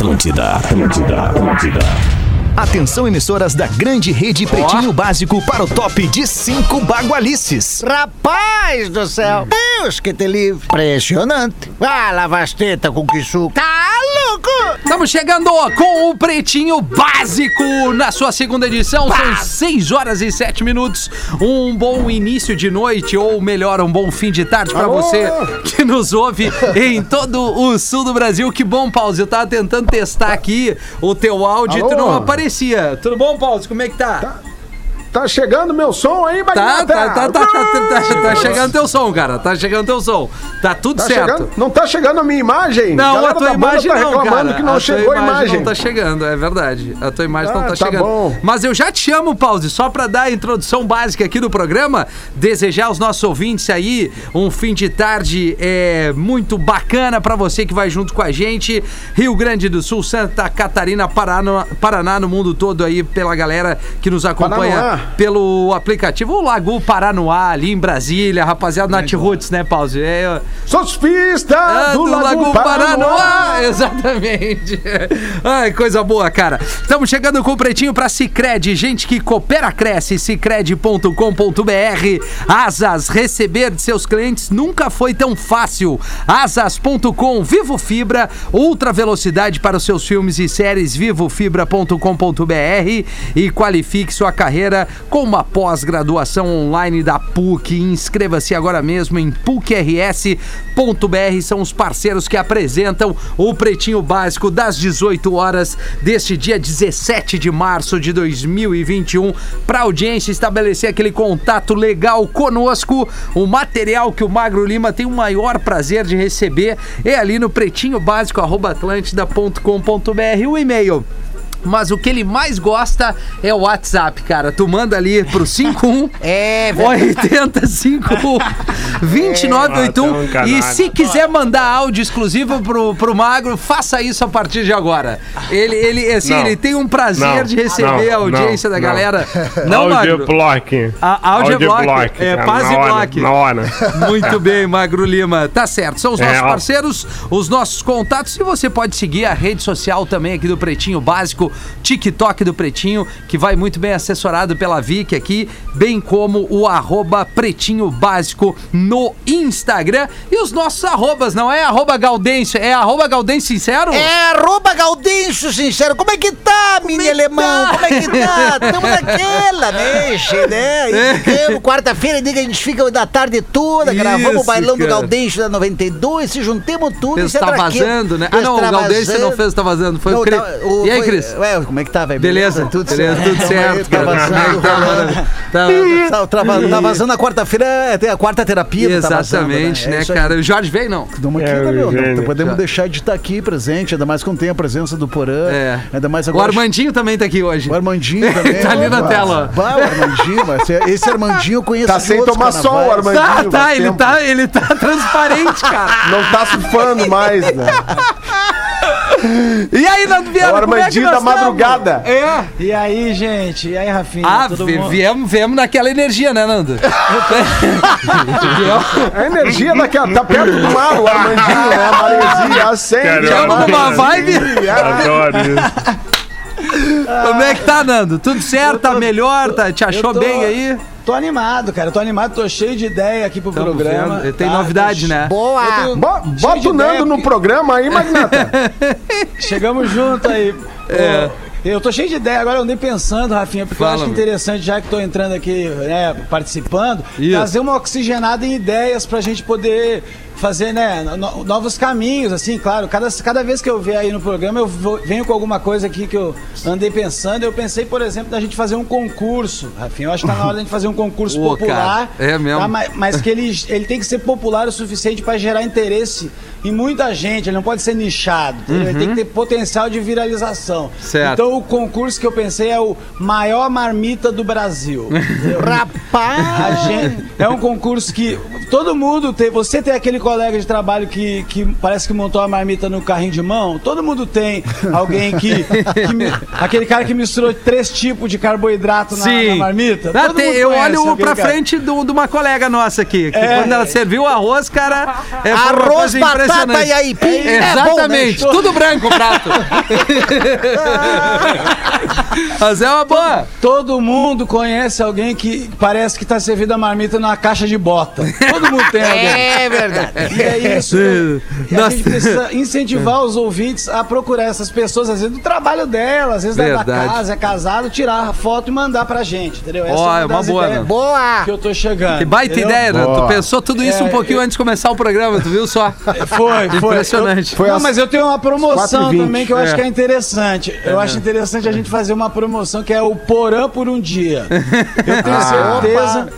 Atlântida, Atlântida, Atlântida. Atenção, emissoras da grande rede Pretinho Básico para o top de cinco bagualices. Rapaz do céu! Deus que te livre! Impressionante! Ah, lavasteta com que suco! Tá! Estamos chegando com o Pretinho Básico na sua segunda edição. São 6 horas e 7 minutos. Um bom início de noite, ou melhor, um bom fim de tarde para você que nos ouve em todo o sul do Brasil. Que bom, Pause. Eu tava tentando testar aqui o teu áudio e tu não Alô? aparecia. Tudo bom, Pause? Como é que tá? Tá chegando meu som aí, Tá, Magnata? tá, tá, tá, tá, tá, tá, tá chegando teu som, cara. Tá chegando teu som. Tá tudo Tá certo. chegando? Não tá chegando a minha imagem? Não, Galera a tua imagem tá não, cara. que não a chegou tua a imagem. não tá chegando, é verdade. A tua imagem não Ah, tá, tá chegando. bom. Mas eu já te chamo, Pause, só pra dar a introdução básica aqui do programa, desejar aos nossos ouvintes aí um fim de tarde é, muito bacana pra você que vai junto com a gente. Rio Grande do Sul, Santa Catarina, Paraná, Paraná no mundo todo aí pela galera que nos acompanha Paranoá. Pelo aplicativo. O Lago Paranoá, ali em Brasília, rapaziada, Nath Roots, né, Pause? É, Sofista ah, do, Lago, Paranoá. Exatamente. Ai, coisa boa, cara. Estamos chegando com o Pretinho pra Cicred. Gente que coopera, cresce. Cicred.com.br. Asas, receber de seus clientes nunca foi tão fácil. Asas.com, Vivo Fibra, ultra velocidade para os seus filmes e séries. Vivofibra.com.br e qualifique sua carreira com uma pós-graduação online da PUC. Inscreva-se agora mesmo em PUCRS.br. São os parceiros que apresentam o Pretinho Básico das 18 horas deste dia 17 de março de 2021 para a audiência estabelecer aquele contato legal conosco. O material que o Magro Lima tem o maior prazer de receber é ali no pretinho básico o e-mail mas o que ele mais gosta é o WhatsApp, cara. Tu manda ali pro 51 É, velho. 8051 2981 Ah, tão e canalha. se quiser mandar áudio exclusivo pro, pro Magro, faça isso a partir de agora. Ele, ele, assim, Não. ele tem um prazer Não. de receber Não. a audiência Não. da galera. Não, Magro? Audioblock. A- audioblock. É, cara, paz na e hora, block. Na hora. Muito bem, Magro Lima. Tá certo. São os É, nossos ó. parceiros, os nossos contatos. E você pode seguir a rede social também aqui do Pretinho Básico, TikTok do Pretinho, que vai muito bem assessorado pela Vicky aqui, bem como o arroba Pretinho Básico no Instagram. E os nossos arrobas, não é arroba Gaudêncio, é arroba Gaudêncio Sincero? É, arroba Gaudêncio, sincero. Como é que tá, mini que alemão? tá? Como é que tá? Tamo naquela, né, né? É. Quarta-feira, diga, a gente fica da tarde toda, gravamos Isso, o bailão do cara. Gaudêncio da 92, se juntemos tudo Fez e tá vazando, né? Ah, não, o Gaudêncio não fez tá vazando, foi o Cris. tá, o- E aí, Cris? Ué, como é que tá, velho? Beleza, beleza, tudo Então, certo, aí, Tá cara. Como é vazando, tá? Tá- Tá, tá, vazando a quarta-feira, é, a quarta terapia. tá vazando, Exatamente, É né, isso aí. cara? O Jorge veio, não. Damos aqui, É, né, meu? Podemos deixar de estar aqui presente, ainda mais quando tem a presença do Porã. É. Ainda mais O agora. Armandinho também tá aqui hoje. O Armandinho também. Tá ali na tela. Bah, o Armandinho, mas esse- Armandinho eu conheço Tá sem tomar sol, carnavais. Armandinho. Tá, tá, ele tá, ele tá transparente, cara. Não tá surfando mais, né? E aí, Nando É Viana, o como é que Armandinho nós da madrugada. É. E aí, gente? E aí, Rafinha? Ah, viemos, viemos naquela energia, né, Nando? A energia daquela. Tá perto do mar, o Armandinho, né? A maresia acende. Viemos numa maresia. vibe. Adoro isso. Como é que tá, Nando? Tudo certo? Tá melhor? Tá, te achou tô- bem aí? Tô animado, cara. Tô animado, tô cheio de ideia aqui pro Tamo programa. vendo. Tem tá? novidade, Tô né? Boa! Tô Bo- Bota o Nando ideia, no programa aí, Magnata. Chegamos junto aí. É. Eu tô cheio de ideia, agora eu andei pensando, Rafinha, porque Fala, eu acho meu. interessante, já que tô entrando aqui, né, participando, Isso. trazer uma oxigenada em ideias pra gente poder fazer, né, no- novos caminhos, assim, claro. Cada, cada vez que eu ver aí no programa, eu vou- venho com alguma coisa aqui que eu andei pensando. Eu pensei, por exemplo, da gente fazer um concurso, Rafinha. Eu acho que tá na hora da gente fazer um concurso popular. cara, é mesmo. tá? mas, mas que ele, ele tem que ser popular o suficiente pra gerar interesse em muita gente. Ele não pode ser nichado. entendeu? Ele tem que ter potencial de viralização. Uhum. Certo. Então o concurso que eu pensei é o maior marmita do Brasil. A Rapaz! gente- é um concurso que todo mundo tem. Você tem aquele colega de trabalho que, que parece que montou a marmita no carrinho de mão? Todo mundo tem alguém que. que aquele cara que misturou três tipos de carboidrato na, na marmita? Ah, tem- eu olho pra cara. frente de uma colega nossa aqui. Que É. quando ela serviu o arroz, cara. É Arroz, batata impressionante. e aipim. É bom, né? Exatamente, tudo branco o prato. Mas é uma boa. Todo mundo conhece alguém que parece que tá servindo a marmita numa caixa de bota. Todo mundo tem alguém. É verdade. E é isso. E a gente precisa incentivar os ouvintes a procurar essas pessoas, às vezes do trabalho delas, às vezes da- casa, é casado, tirar a foto e mandar pra gente, entendeu? Ó, é uma das boa, né? Boa! que eu tô chegando. Que baita entendeu? ideia, né? Tu pensou tudo isso É, um pouquinho eu- antes de começar o programa, tu viu só? Foi, foi. Impressionante. Eu- Foi não, mas eu tenho uma promoção 4h20. também que eu acho É. que é interessante. Eu acho interessante a gente fazer uma promoção que é o Porã por um dia. Eu tenho certeza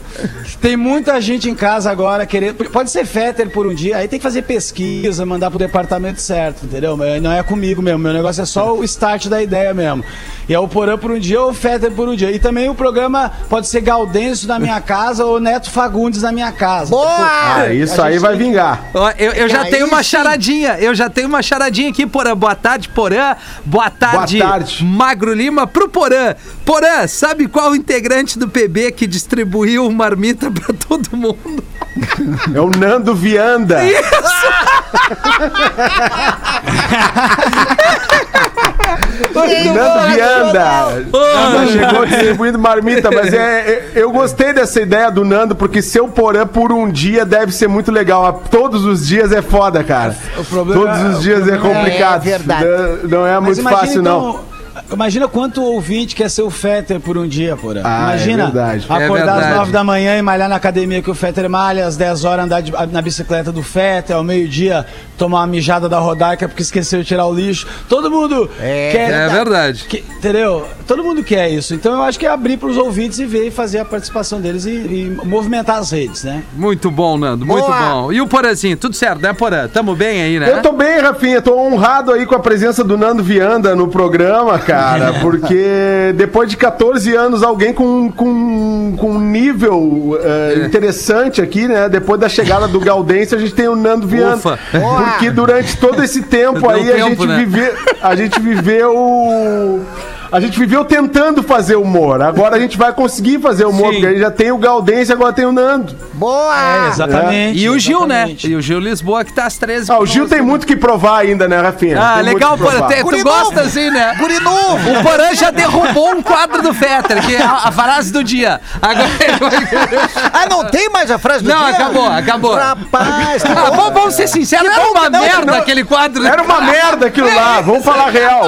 que tem muita gente em casa agora querendo. Pode ser Fetter por um dia, aí tem que fazer pesquisa, mandar pro departamento certo, entendeu? Mas Não é comigo mesmo. Meu negócio é só o start da ideia mesmo. E é o Porã por um dia ou o Fetter por um dia. E também o programa pode ser Gaudêncio na minha casa ou Neto Fagundes na minha casa. Boa! Ah, isso aí vai vingar. Eu, eu já Aí tenho uma charadinha, eu já tenho uma charadinha aqui, Porã. Boa tarde, Porã. Boa tarde, tarde. Magro Lima, pro Porã. Porã, sabe qual o integrante do PB que distribuiu marmita pra todo mundo? É o Nando Vianda. Nando Vianda. Já chegou distribuindo marmita, mas é, é- eu gostei dessa ideia do Nando, porque seu porã por um dia deve ser muito legal. Todos os dias é foda, cara. O problema- Todos os dias o é é- complicado. É verdade. Não, não é Mas muito fácil, não. Imagina quanto ouvinte quer ser o Fetter por um dia, porra. Ah, é imagina verdade. É acordar verdade. às 9 da manhã e malhar na academia que o Fetter malha, às 10 horas andar de- na bicicleta do Fetter, ao meio-dia tomar uma mijada da Rodaica porque esqueceu de tirar o lixo. Todo mundo É quer. É verdade. que- entendeu? Todo mundo quer isso. Então eu acho que é abrir para os ouvintes e ver e fazer a participação deles e, e movimentar as redes, né? Muito bom, Nando, muito Boa. bom. E o Porãzinho, tudo certo, né, Porã? Tamo bem aí, né? Eu tô bem, Rafinha, tô honrado aí com a presença do Nando Vianda no programa, cara, porque depois de 14 anos, alguém com, com, com um nível eh, interessante aqui, né? Depois da chegada do Gaudêncio, a gente tem o Nando Vianda. Ufa. Porque durante todo esse tempo Deu aí, a, tempo, gente né? vive, a gente viveu. A gente viveu tentando fazer humor. Agora a gente vai conseguir fazer humor, Sim. porque a gente já tem o Gaudêncio, agora tem o Nando. Boa! exatamente. E o Gil, né? exatamente. E o Gil Lisboa que tá às 13 Ah, o Gil tem muito que provar ainda, né, Rafinha? Ah, Tem legal, Porã. Tu Guri gosta novo. assim, né? Guri novo! O Porã já derrubou um quadro do Fetter, que é a, a frase do dia. Agora. Ah, não tem mais a frase do Não, dia? acabou, acabou. Rapaz, Ah, vamos, vamos ser sinceros, era uma não, merda não. aquele quadro. Era uma merda aquilo lá, vamos falar real.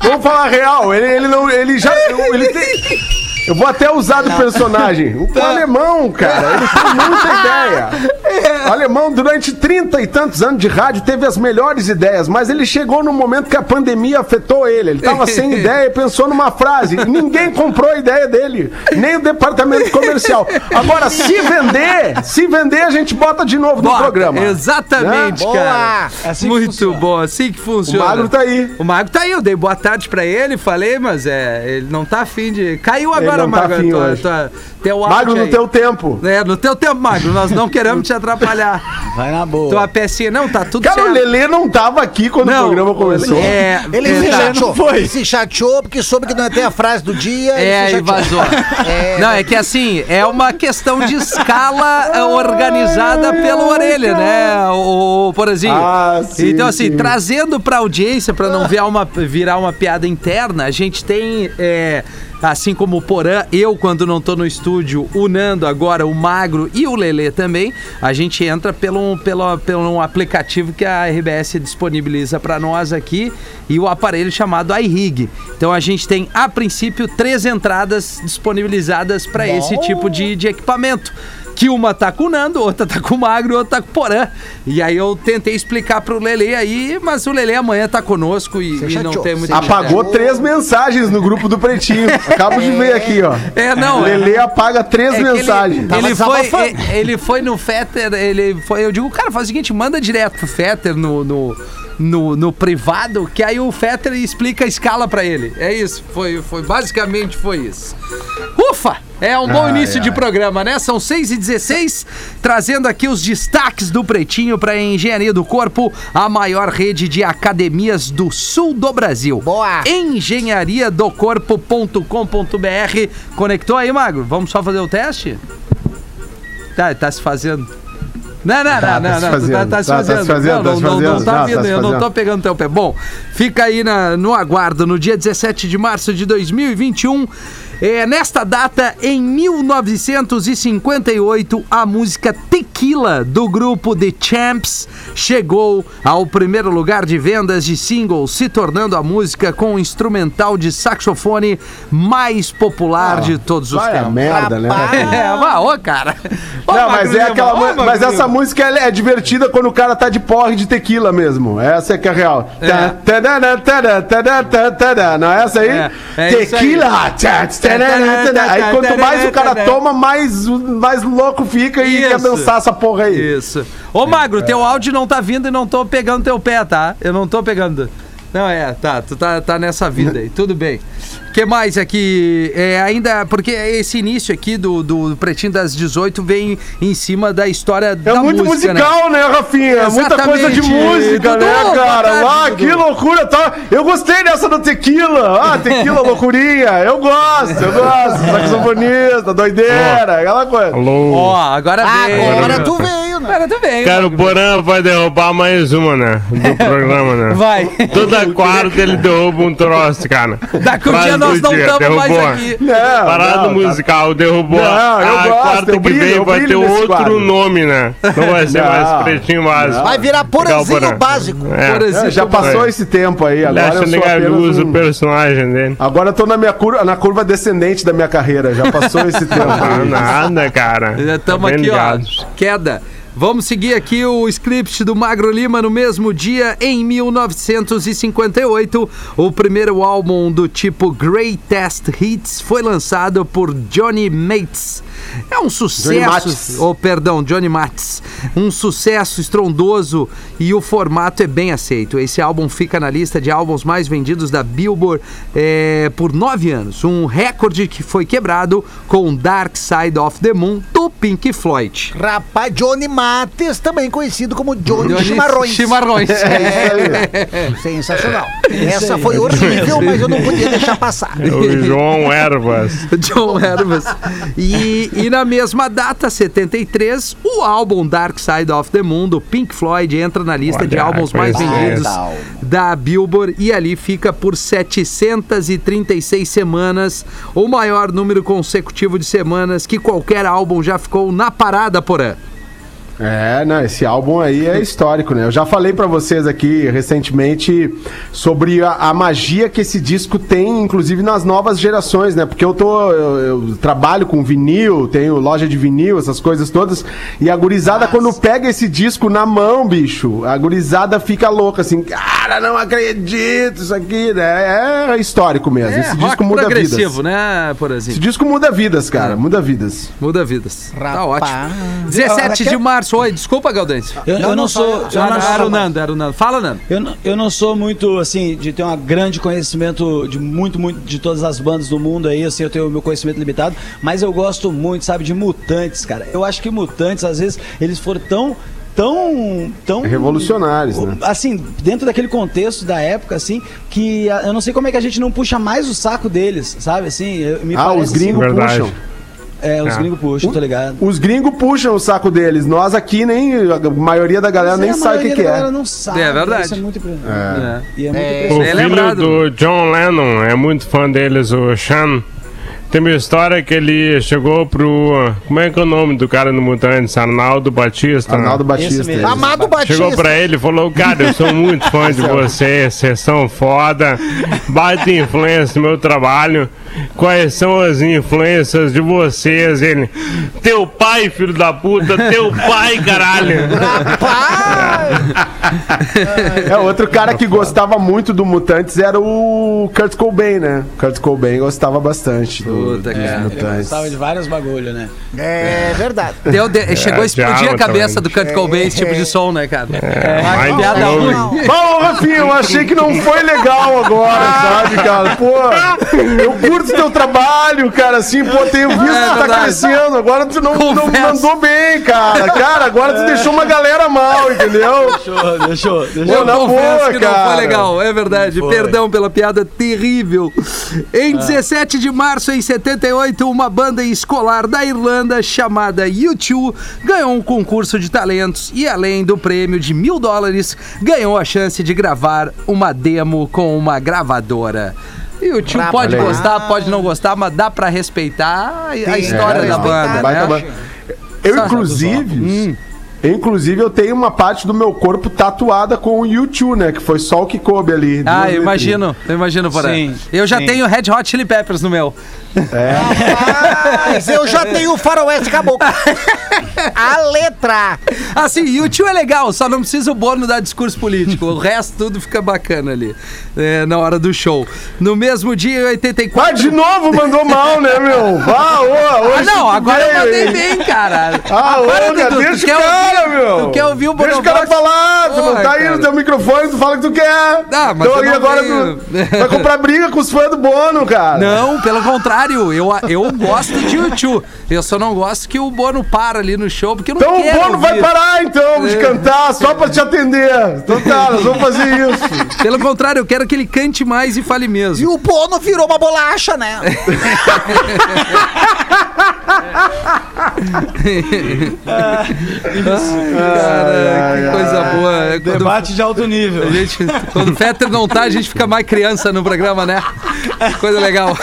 Vamos falar real. Ele, ele não. Ele já. Ele tem. Eu vou até usar do personagem. O alemão, cara, ele tem muita ideia. O alemão, durante 30 e tantos anos de rádio, teve as melhores ideias, mas ele chegou no momento que a pandemia afetou ele. Ele tava sem ideia e pensou numa frase. Ninguém comprou a ideia dele, nem o departamento comercial. Agora, se vender, se vender, a gente bota de novo no Bota, programa. Exatamente, Né? cara. É assim Muito bom, assim que O funciona. magro tá aí. O Mago tá aí, eu dei boa tarde pra ele, falei, mas é, ele não tá afim de. Caiu Ele agora, tá tua- hoje. tua- teu Magro no aí. teu tempo. É, no teu tempo, Magro, nós não queremos te atrapalhar. Vai na boa. Tua pecinha, não, tá tudo Cara, o certo. Lelê não tava aqui quando Não, o programa começou. É, Ele é, se tá. chateou. foi. Ele se chateou porque soube que não ia ter a frase do dia. É, e vazou. É, Não, é que assim, é uma questão de escala é, organizada pela orelha, né, o, o Porazinho? Ah, sim, então, assim, sim. trazendo pra audiência, pra não virar uma, virar uma piada interna, a gente tem, é, assim como o Porã, eu quando não tô no estúdio, o Nando agora, o Magro e o Lelê também, a gente entra pelo, pelo, pelo um aplicativo que a RBS disponibiliza pra nós aqui e o aparelho chamado iRig. Então a gente tem, a princípio, três entradas disponibilizadas para esse tipo de, de equipamento. Que uma tá com o Nando, outra tá com o Magro, outra tá com o Porã. E aí eu tentei explicar pro Lele aí, mas o Lele amanhã tá conosco e, e não tem muito Apagou três mensagens no grupo do Pretinho. Acabo de ver aqui, ó. É, não, é- Lelê apaga três É mensagens. Ele, Tava ele foi, ele, ele foi no Fetter, ele foi. Eu digo, cara, faz o seguinte, manda direto pro Fetter no. no no, no privado, que aí o Fetter explica a escala pra ele. É isso, foi, foi basicamente foi isso. Ufa! É um bom Ai, início de ai. programa, né? São 6 e 16 trazendo aqui os destaques do Pretinho para Engenharia do Corpo, a maior rede de academias do sul do Brasil. Boa. engenhariadocorpo.com.br. Conectou aí, Magro? Vamos só fazer o teste? Tá, tá se fazendo. Não, não, Tá, não, tá não, se não, fazendo. tá, tá se Tá, tá se fazendo. fazendo, não, tá não, se não, não fazendo. tá Tá, tá vindo, se eu não tô fazendo. pegando teu pé. Bom, fica aí na- no aguardo, no dia 17 de março de 2021. É, nesta data, em 1958, a música Tequila do grupo The Champs chegou ao primeiro lugar de vendas de singles, se tornando a música com o instrumental de saxofone mais popular de todos os tempos. merda, né? É, mas, ô, cara. Ô, Não, Magro mas é aquela. ô, Magro mas essa música é divertida quando o cara tá de porre de tequila mesmo. Essa é que é real. Tada. Não é essa aí? É, é tequila! tchá. Aí quanto mais o cara toma, mais, mais louco fica e quer Isso. dançar essa porra aí. Isso. Ô, Magro, teu áudio não tá vindo e não tô pegando teu pé, tá? Eu não tô pegando. Não, é, tá, tu tá, tá nessa vida aí, tudo bem. O que mais aqui? É, ainda, porque esse início aqui do, do Pretinho das 18 vem em cima da história É da muito música, né? musical, né, Rafinha? Muita coisa de música, Dudu, né, cara? tarde, ah, Dudu. que loucura, tá? Eu gostei dessa do tequila. Ah, tequila, loucurinha. Eu gosto, eu gosto. Saxofonista, doideira, aquela coisa. Alô? Ó, agora veio. Agora tu veio, né? Agora tu veio. Cara, o Porã vai derrubar mais uma, né? Do programa, né? Vai. Toda quarta ele derruba um troço, cara. Daqui um dia nós não estamos mais aqui. Não, Parada não, tá- musical, derrubou. Não, eu a gosto, quarta eu que brilho, vem eu vai ter outro quadro. nome, né? Não vai ser Não, mais pretinho básico. Vai virar Legal, porazinho Porã. básico. É. É, já passou É. esse tempo aí, agora acha eu sou apenas um... o personagem dele. Agora eu tô na minha curva, na curva descendente da minha carreira, já passou esse tempo Ah, aí. nada, cara. Estamos Tá bem aqui, ó. Queda. Vamos seguir aqui o script do Magro Lima no mesmo dia, em 1958. O primeiro álbum do tipo Greatest Hits foi lançado por Johnny Mates. É um sucesso. Mathis. Oh, perdão, Johnny Mathis. Um sucesso estrondoso e o formato é bem aceito. Esse álbum fica na lista de álbuns mais vendidos da Billboard eh, por nove anos. Um recorde que foi quebrado com Dark Side of the Moon do Pink Floyd. Rapaz, Johnny Mates, também conhecido como Johnny, Johnny Chimarrões. Chimarrões. É, sensacional. Essa foi horrível, mas eu não podia deixar passar. O João Ervas. John Hervas. E, e na mesma data, 73, o álbum Dark Side of the Moon do Pink Floyd entra na lista Olha, de álbuns mais vendidos da Billboard e ali fica por 736 semanas, o maior número consecutivo de semanas que qualquer álbum já ficou na parada por ano. É, não, esse álbum aí é histórico, né? Eu já falei pra vocês aqui recentemente sobre a, a magia que esse disco tem, inclusive nas novas gerações, né? Porque eu tô. Eu, eu trabalho com vinil, tenho loja de vinil, essas coisas todas. E a gurizada, quando pega esse disco na mão, bicho, a gurizada fica louca, assim, cara, não acredito, isso aqui, né? É histórico mesmo. esse disco muda vidas. né, por Esse assim. disco muda vidas, cara, muda vidas. Muda vidas. Tá Rapaz. ótimo. 17 de março. Oi, desculpa, Galdense. Eu, eu não, sou. Eu não não, era o sou, Nando, era o Nando. Fala, Nando. eu, não- eu não sou muito, assim, de ter um grande conhecimento de muito, muito de todas as bandas do mundo aí, assim, eu tenho o meu conhecimento limitado, mas eu gosto muito, sabe, de Mutantes, cara. Eu acho que Mutantes, às vezes, eles foram tão. Tão, tão Revolucionários, né? assim, dentro daquele contexto da época, assim, que eu não sei como é que a gente não puxa mais o saco deles, sabe? Assim, eu- me Ah, parece os gringos assim, Verdade. puxam. É, os É. gringos puxam, tô ligado. Os gringos puxam o saco deles. Nós aqui nem. A maioria da galera Mas nem a sabe o que, maioria que da é. galera não sabe. É verdade. Isso é muito impressionante. É. E é muito É. O impressionante. É filho lembrado. do John Lennon é muito fã deles, o Sean. Tem uma história que ele chegou pro. Como é que é o nome do cara no Mutantes? Arnaldo Batista. né? Arnaldo Batista. Esse mesmo. é. Amado Batista. Chegou pra ele e falou: Cara, eu sou muito fã de vocês, vocês são foda, baita influência no meu trabalho. Quais são as influências de vocês? Ele, teu pai, filho da puta, teu pai, caralho. É, outro cara que gostava muito do Mutantes era o Kurt Cobain, né? Kurt Cobain gostava bastante do, Puta, dos cara. Ele Mutantes. gostava de vários bagulho, né? É verdade. Deu de- chegou a explodir a cabeça também. do Kurt Cobain esse tipo de som, né, cara? É, Uma mais piada ruim. Bom, Rafinha, eu achei que não foi legal agora, sabe, cara? Pô, eu curto teu trabalho, cara, assim, pô, tenho visto É que tá verdade. crescendo, agora tu não, não mandou bem, cara. Cara, agora tu deixou uma galera mal, entendeu? Deixou, deixou, deixou. Eu na boa, que não cara. foi legal, é verdade. Perdão pela piada terrível. Em 17 de março, em 78, uma banda escolar da Irlanda chamada U2 ganhou um concurso de talentos e, além do prêmio de mil dólares, ganhou a chance de gravar uma demo com uma gravadora. E o tio pode aí. gostar, pode não gostar, mas dá pra respeitar a história é, da banda, né? Eu, inclusive, inclusive, eu tenho uma parte do meu corpo tatuada com o YouTube, né? Que foi só o que coube ali. Ah, eu imagino, eu imagino, por aí. Sim, Eu já sim. tenho Red Hot Chili Peppers no meu. Mas eu já tenho o faroeste caboclo. A letra. Assim, o tio é legal, só não precisa o Bono dar discurso político. O resto tudo fica bacana ali, é, na hora do show. No mesmo dia, em 84... Ah, de novo mandou mal, né, meu? Ah, ô, Ah, hoje não, tu agora eu veio, mandei bem, cara. Ah, ô, para, cara, deixa quer o cara, ouvir- meu. Tu quer ouvir o Deixa o cara falar, tu não tá aí no teu microfone, tu fala o que tu quer. Ah, mas então eu aí não agora tu vai comprar briga com os fãs do Bono, cara. Não, pelo contrário, eu, eu gosto de U2. Eu só não gosto que o Bono para ali no show, porque eu não Então o quero Bono vai parar, então, de É. cantar, só pra te atender. Então tá, nós vamos fazer isso. Pelo contrário, eu quero que ele cante mais e fale E mesmo. o Bono virou uma bolacha, né? Cara, que coisa boa. É quando- Debate de alto nível. A gente, quando o Fetter não tá, a gente fica mais criança no programa, né? Coisa legal.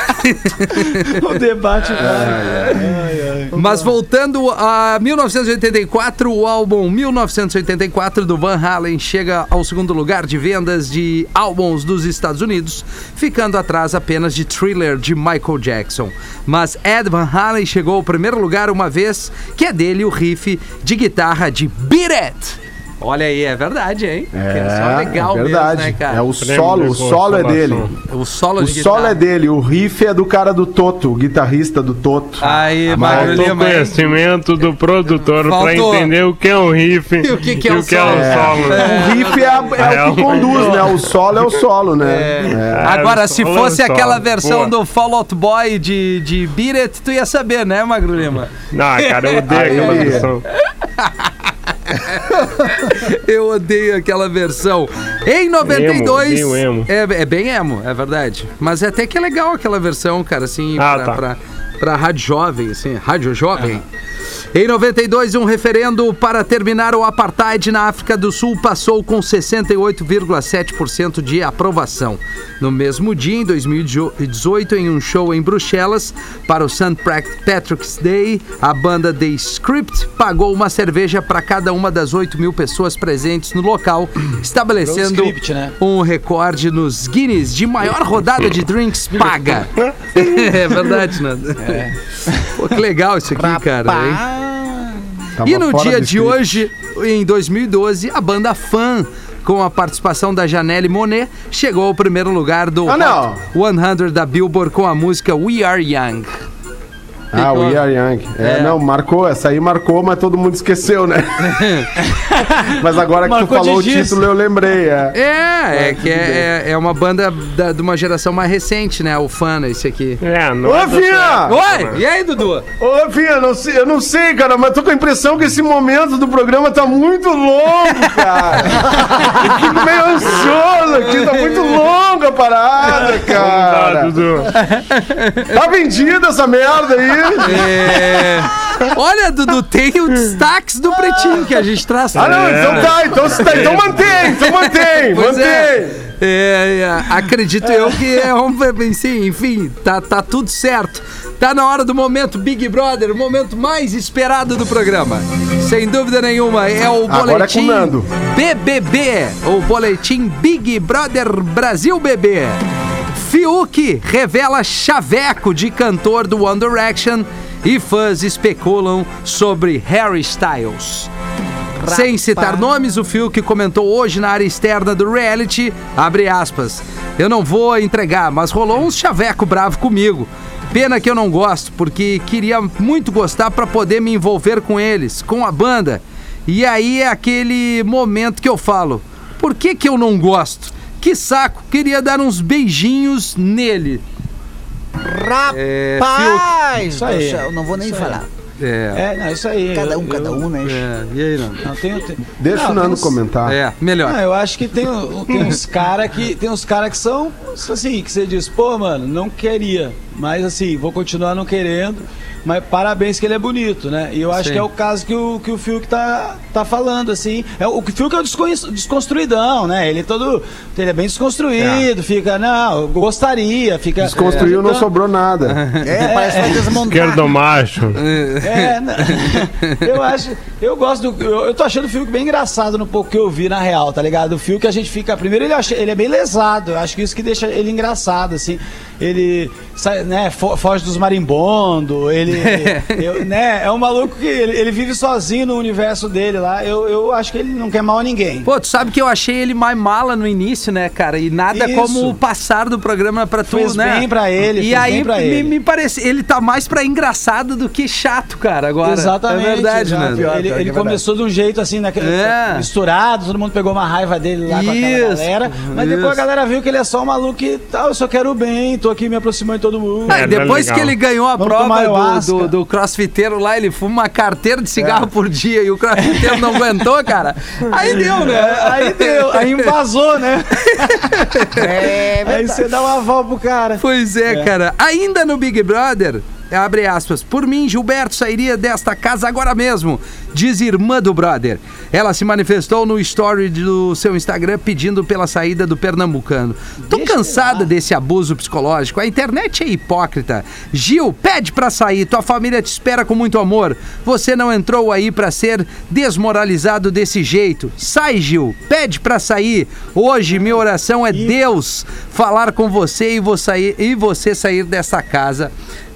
O debate vai. Mas voltando a 1984, o álbum 1984 do Van Halen chega ao segundo lugar de vendas de álbuns dos Estados Unidos, ficando atrás apenas de Thriller de Michael Jackson. Mas Ed Van Halen chegou ao primeiro lugar uma vez, que é dele o riff de guitarra de Beat It. Olha aí, é verdade, hein? É, só legal é verdade. mesmo, né, cara? É o Prêmio solo, o solo é dele. O solo O solo é dele, o riff é do cara do Toto, o guitarrista do Toto. Aí, Magro Lima, conhecimento do produtor pra Faltou. entender o que é um riff E o que que é e o o que é solo. o solo. O riff é, a- é É o que conduz, né? O solo é o solo, né? É. Agora, É, se fosse é aquela versão Pô. do Fall Out Boy de, de Beat It, tu ia saber, né, Magro Lima? Não, cara, eu odeio aquela versão. Eu odeio aquela versão. Em 92. Emo, bem emo. É, é bem emo, é verdade. Mas é até que é legal aquela versão, cara, assim, Ah, pra, tá. pra, pra rádio jovem, assim, rádio jovem. Em 92, um referendo para terminar o apartheid na África do Sul passou com 68,7% de aprovação. No mesmo dia, em 2018, em um show em Bruxelas, para o St. Patrick's Day, a banda The Script pagou uma cerveja para cada uma das 8 mil pessoas presentes no local, estabelecendo Script, né? um recorde nos Guinness de maior rodada de drinks paga. é verdade, né? Pô, que legal isso aqui, cara. Tava E no dia de script. hoje, em 2012, a banda Fan, com a participação da Janelle Monet, chegou ao primeiro lugar do Ah, não. Hot 100 da Billboard com a música We Are Young. Ah, o Are Young. É, É. não, marcou, essa aí marcou, mas todo mundo esqueceu, né? mas agora que tu Marcou falou o título, eu lembrei. É. É, é que é, é- é uma banda da- de uma geração mais recente, né? O Fan, esse aqui. É, não Ô, Vinha! Oi! E aí, Dudu? Ô, Vinha, não sei- eu não sei, cara, mas tô com a impressão que esse momento do programa tá muito longo, cara. eu fico meio ansioso aqui, tá muito longa a parada, Ah, cara. Dudu. Tá vendida essa merda aí? É... Olha, Dudu, tem os destaques do Pretinho que a gente traz. Ah, não, então tá, então, se tá, então mantém, então mantém, Pois mantém. é. É, é, acredito eu que é um sim, enfim, tá, tá tudo certo. Tá na hora do momento Big Brother, o momento mais esperado do programa. Sem dúvida nenhuma, é o é o boletim Nando. BBB, o boletim Big Brother Brasil BB. Fiuk revela chaveco de cantor do One Direction e fãs especulam sobre Harry Styles. Sem citar nomes, o Fiuk comentou hoje na área externa do reality, abre aspas, eu não vou entregar, mas rolou uns chaveco bravo comigo. Pena que eu não gosto, porque queria muito gostar pra poder me envolver com eles, com a banda. E aí é aquele momento que eu falo, por que que eu não gosto? Que saco, queria dar uns beijinhos nele. É, Rapaz! Isso aí. do céu, não vou nem Isso aí. falar. É, É, não, isso aí. Cada eu- um, cada eu- um, né? é, e aí, não? Não, tem, tem, Deixa não, o Nando uns- comentar. É, melhor. Não, eu acho que tem, tem uns cara que tem uns cara que são assim, que você diz, pô, mano, não queria, mas assim, vou continuar não querendo, mas parabéns que ele é bonito, né? E eu acho Sim. que é o caso que o, que o Fiuk tá, tá falando, assim. É, o Fiuk é o desconstruidão, né? Ele é todo. Ele é bem desconstruído, fica, não, eu gostaria, fica. Desconstruiu, não agitando. sobrou nada. É, parece que vai desmontar. Esquerdo macho. É, não. eu acho, eu gosto do, eu, eu tô achando o Fiuk bem engraçado no pouco que eu vi na real, tá ligado? O Fiuk a gente fica, primeiro ele, acha, ele é bem lesado, eu acho que isso que deixa ele engraçado, assim, ele, sai, né, fo- foge dos marimbondo, ele, eu, né, é um maluco que ele, ele vive sozinho no universo dele lá, eu, eu acho que ele não quer mal a ninguém. Pô, tu sabe que eu achei ele mais mala no início, né, cara? E nada Isso. como o passar do programa pra tu, Fez né? bem pra ele, E fez aí bem pra me, ele. me parece, ele tá mais pra engraçado do que chato, cara, agora. Exatamente. É verdade, né? Pior, Ele, pior ele é verdade. começou de um jeito assim, naquele, É. misturado, todo mundo pegou uma raiva dele lá com aquela Isso, galera. Mas isso. depois a galera viu que ele é só um maluco que tal, eu só quero o bem, tô aqui me aproximando de todo mundo. Aí, É, depois legal. que ele ganhou a Vamos prova do, do, do crossfiteiro lá, ele fuma uma carteira de cigarro por dia e o crossfiteiro não aguentou, cara. Aí deu, né? Aí deu, aí invasou, né? É Aí você dá um aval pro cara. Pois é, cara. Ainda no Big Brother, abre aspas, por mim, Gilberto sairia desta casa agora mesmo, diz irmã do brother. Ela se manifestou no story do seu Instagram pedindo pela saída do pernambucano. Tô Deixa cansada desse abuso psicológico. A internet é hipócrita. Gil, pede pra sair. Tua família te espera com muito amor. Você não entrou aí pra ser desmoralizado desse jeito. Sai, Gil. Pede pra sair. Hoje minha oração é Deus falar com você e, vou sair, e você sair dessa casa.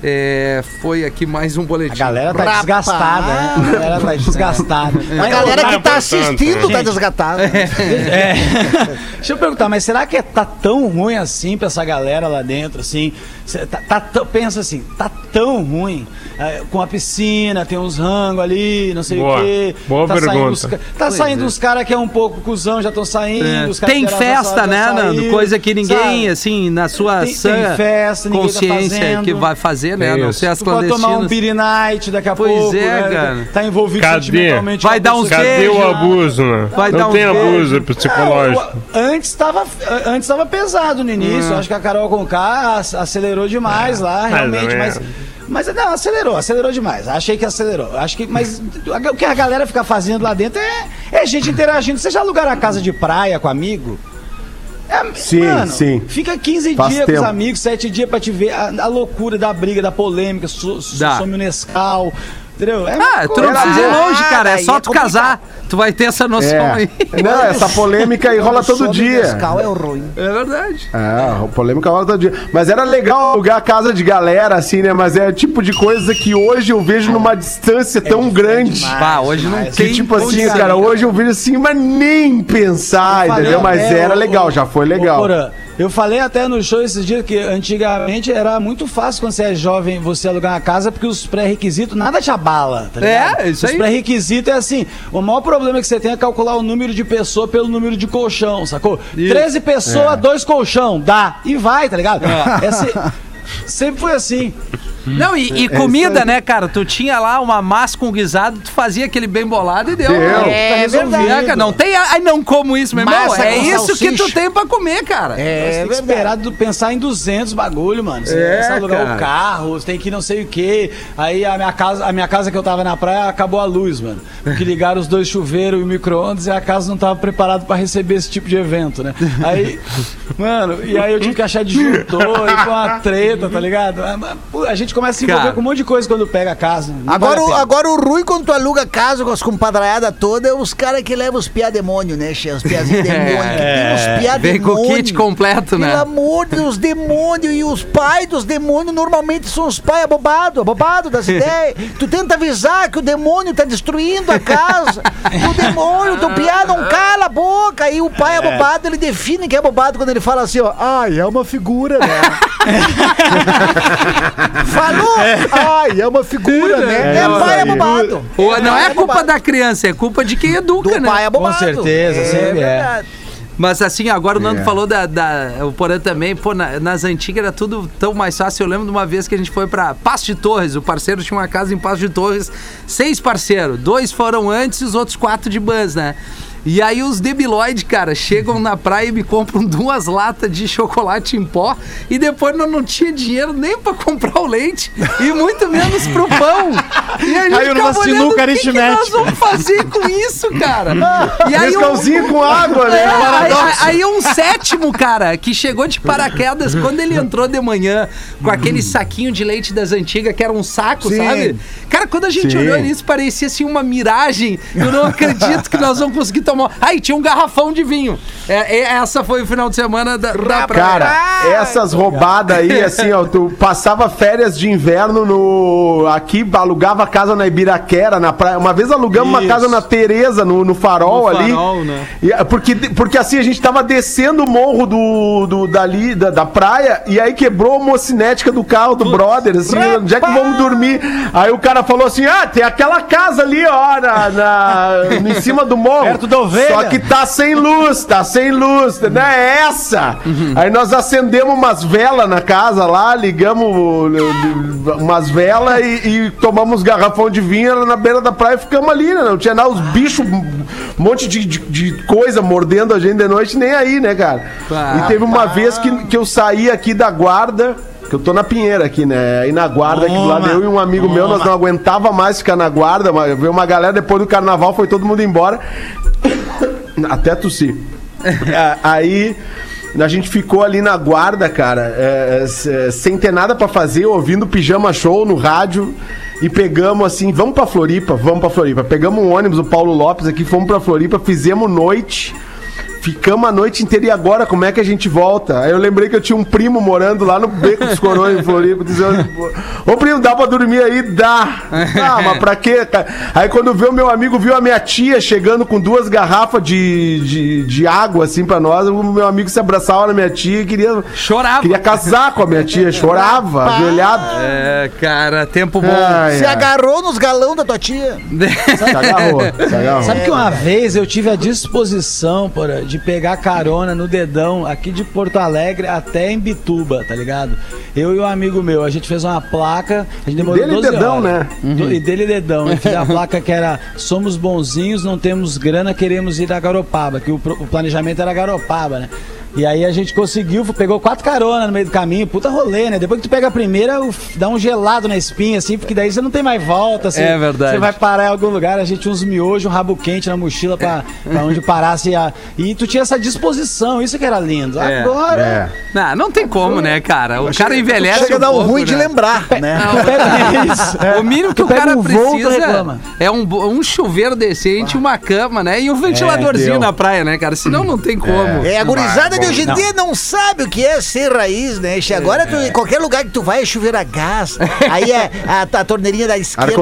É, foi aqui mais um boletim. A galera tá Rapaz. desgastada, né? A galera tá desgastada. A galera que tá assistindo tá gente. desgatada. É. Deixa eu perguntar, mas será que é- tá tão ruim assim pra essa galera lá dentro, assim? Tá, tá tão- pensa assim, tá tão ruim. É, com a piscina, tem uns rangos ali, não sei Boa. o quê. Boa tá Saindo pergunta. os, ca- tá saindo uns caras que é um pouco cuzão, já estão saindo. É. os caras Tem festa, já né, Nando? Coisa que ninguém, sabe? assim, na sua Tem- tem festa, ninguém tá consciência fazendo. que vai fazer, né? Não ser as Tu pode tomar um clandestinas. beer night daqui a Pois pouco, é, né? cara. Tá envolvido Cadê? sentimentalmente. Vai dar uns. Cadê beijo. o abuso, né? Vai dar não um tem beijo. abuso psicológico. É, o- antes estava antes tava pesado no início. Hum. Acho que a Carol Conká ac- acelerou demais lá, realmente. Mas, mas não, acelerou, acelerou demais. Achei que acelerou. Acho que, mas o que a galera fica fazendo lá dentro é, é gente interagindo. Você já alugaram a casa de praia com amigo? É, Sim, sim. Fica 15 Faz dias com tempo. os amigos, 7 dias pra te ver a, a loucura da briga, da polêmica, so, Dá. some o Nescau. Entendeu? É Ah, tu não precisa ir longe, cara. É só é tu casar. Tu vai ter essa noção É. aí. Não, essa polêmica aí rola todo dia. Nescau é o ruim. É verdade. É, a polêmica rola todo dia. Mas era legal alugar a casa de galera, assim, né? Mas é o tipo de coisa que hoje eu vejo numa distância tão grande. demais. Pá, hoje não tem tipo assim, cara, hoje eu vejo assim, mas nem pensar, entendeu? Mas até, era legal, já foi legal. Eu falei até no show esses dias que antigamente era muito fácil quando você é jovem você alugar uma casa porque os pré-requisitos nada te abala, tá É, ligado? isso os aí. pré-requisitos é assim, o maior problema que você tem é calcular o número de pessoa pelo número de colchão, sacou? 13 pessoas, É. dois colchão, dá, e vai, tá ligado? É se- sempre foi assim. Não, e, e É comida, isso aí. né, cara? Tu tinha lá uma massa com guisado, tu fazia aquele bem bolado e deu. Deu. né? É Tá resolvido. É, cara, não tem. Ai, não como isso, meu irmão. Massa É com isso que tu salsicha. tem pra comer, cara. Você É tem que verdade. esperar do- pensar em 200 bagulho, mano. Você É, começa a alugar cara. o carro, você tem que ir não sei o quê. Aí a minha casa, a minha casa que eu tava na praia acabou a luz, mano. Porque ligaram os dois chuveiros e o micro-ondas e a casa não tava preparada pra receber esse tipo de evento, né? Aí, mano, e aí eu tive que achar disjuntor e foi uma treta, tá ligado? Ah, mas, pô, A gente começa a se envolver Cara. com um monte de coisa quando pega a casa. Não Agora, vale a o- pena. agora o ruim quando tu aluga casa com as compadraiadas todas é os caras que levam os piá demônio, né, che? Os piazinhos demônio. que tem os piá Vem com o demônio. kit completo, né? Pelo amor de Deus, demônio e os pais dos demônios normalmente são os pais abobados, abobados das ideias. Tu tenta avisar que o demônio tá destruindo a casa. o demônio, teu piá não cala a boca. E o pai abobado, ele define que é abobado quando ele fala assim, ó. Ai, é uma figura, né? Falou? Ai, é uma figura, né? É, É pai. Ou não pai é culpa da criança, é culpa de quem educa, do né? pai abobado. certeza, sempre é. verdade. Mas assim, agora o Nando É. falou da, da- O Porã também, pô, na- nas antigas era tudo tão mais fácil. Eu lembro de uma vez que a gente foi pra Passo de Torres. O parceiro tinha uma casa em Passo de Torres. Seis parceiros. Dois foram antes e os outros quatro de bans, né? E aí os debiloides, cara, chegam na praia e me compram duas latas de chocolate em pó e depois não, não tinha dinheiro nem pra comprar o leite e muito menos pro pão. E a gente Caiu numa sinuca o que, que nós aritmética." vamos fazer com isso, cara? E aí Nescauzinho com água, né? é, aí, aí- aí um sétimo, cara, que chegou de paraquedas, quando ele entrou de manhã com aquele saquinho de leite das antigas, que era um saco, Sim. sabe? Cara, quando a gente Sim. olhou nisso, parecia assim uma miragem. Eu não acredito que nós vamos conseguir tomar. Aí tinha um garrafão de vinho. É, é- essa foi o final de semana da, da praia. Cara, essas roubadas aí, assim, ó, tu passava férias de inverno no. Aqui, alugava casa na Ibiraquera, na praia. Uma vez alugamos uma Isso. casa na Tereza, no, no farol No ali. farol, né? E, ah, porque, porque assim, a gente tava descendo o morro do, do, dali, da, da praia, e aí quebrou a mocinética do carro do brother, assim, onde é que vamos dormir? Aí o cara falou assim: ah, tem aquela casa ali, ó, na, na- em cima do morro. Perto da ovelha. Só que tá sem luz, tá sem luz, não é essa. Aí nós acendemos umas velas na casa lá, ligamos umas velas e, e tomamos garrafão de vinho na beira da praia e ficamos ali, né? Não tinha nada, os bichos, um monte de, de, de coisa mordendo a gente de noite, nem aí, né, cara? E teve uma vez que, que eu saí aqui da guarda. Que eu tô na Pinheira aqui, né? Aí na guarda, aqui do lado, eu e um amigo meu, nós não aguentava mais ficar na guarda. mas Veio uma galera depois do carnaval, foi todo mundo embora. Até tossir. É, Aí a gente ficou ali na guarda, cara, é, é, sem ter nada pra fazer, ouvindo pijama show no rádio. E pegamos assim, vamos pra Floripa, vamos pra Floripa. Pegamos um ônibus, o Paulo Lopes aqui, fomos pra Floripa, fizemos noite. Ficamos a noite inteira e agora como é que a gente volta? Aí eu lembrei que eu tinha um primo morando lá no Beco dos Corões, em Floripa, dizendo: Ô primo, dá pra dormir aí? Dá. Ah, mas pra quê? Aí quando viu meu amigo, viu a minha tia chegando com duas garrafas de, de, de água assim pra nós, o meu amigo se abraçava na minha tia e queria, Chorava. queria casar com a minha tia, chorava, ajoelhado. É, cara, tempo bom. Ai, Se ai. agarrou nos galão da tua tia. Se agarrou, se agarrou. Sabe que uma vez eu tive a disposição, porra, de pegar carona no dedão aqui de Porto Alegre até em Bituba, tá ligado? Eu e um amigo meu, a gente fez uma placa, a gente demorou Dele 12 dedão, horas. né? Do- E dele dedão. Eu fiz a placa que era Somos bonzinhos, não temos grana, queremos ir a Garopaba, que o, o planejamento era Garopaba, né? E aí a gente conseguiu, pegou quatro caronas no meio do caminho, puta rolê, né? Depois que tu pega a primeira, o- dá um gelado na espinha, assim, porque daí você não tem mais volta, você, É verdade. Você vai parar em algum lugar, a gente tinha uns miojos, um rabo quente na mochila pra, pra onde parasse. A... E tu tinha essa disposição, isso que era lindo. É, Agora. É. Não, não tem como, né, cara? O cara envelhece. Chega a dar um pouco, ruim de né? lembrar, né? Pega isso. é. O mínimo que Tu o cara um precisa é um, um chuveiro decente, uma cama, né? E um ventiladorzinho deu. na praia, né, cara? Senão não tem como. É, a gurizada de hoje em dia não sabe o que é ser raiz, né? Che, Agora, tu, em qualquer lugar que tu vai, é chuveiro a gás. Aí é a, a torneirinha da esquerda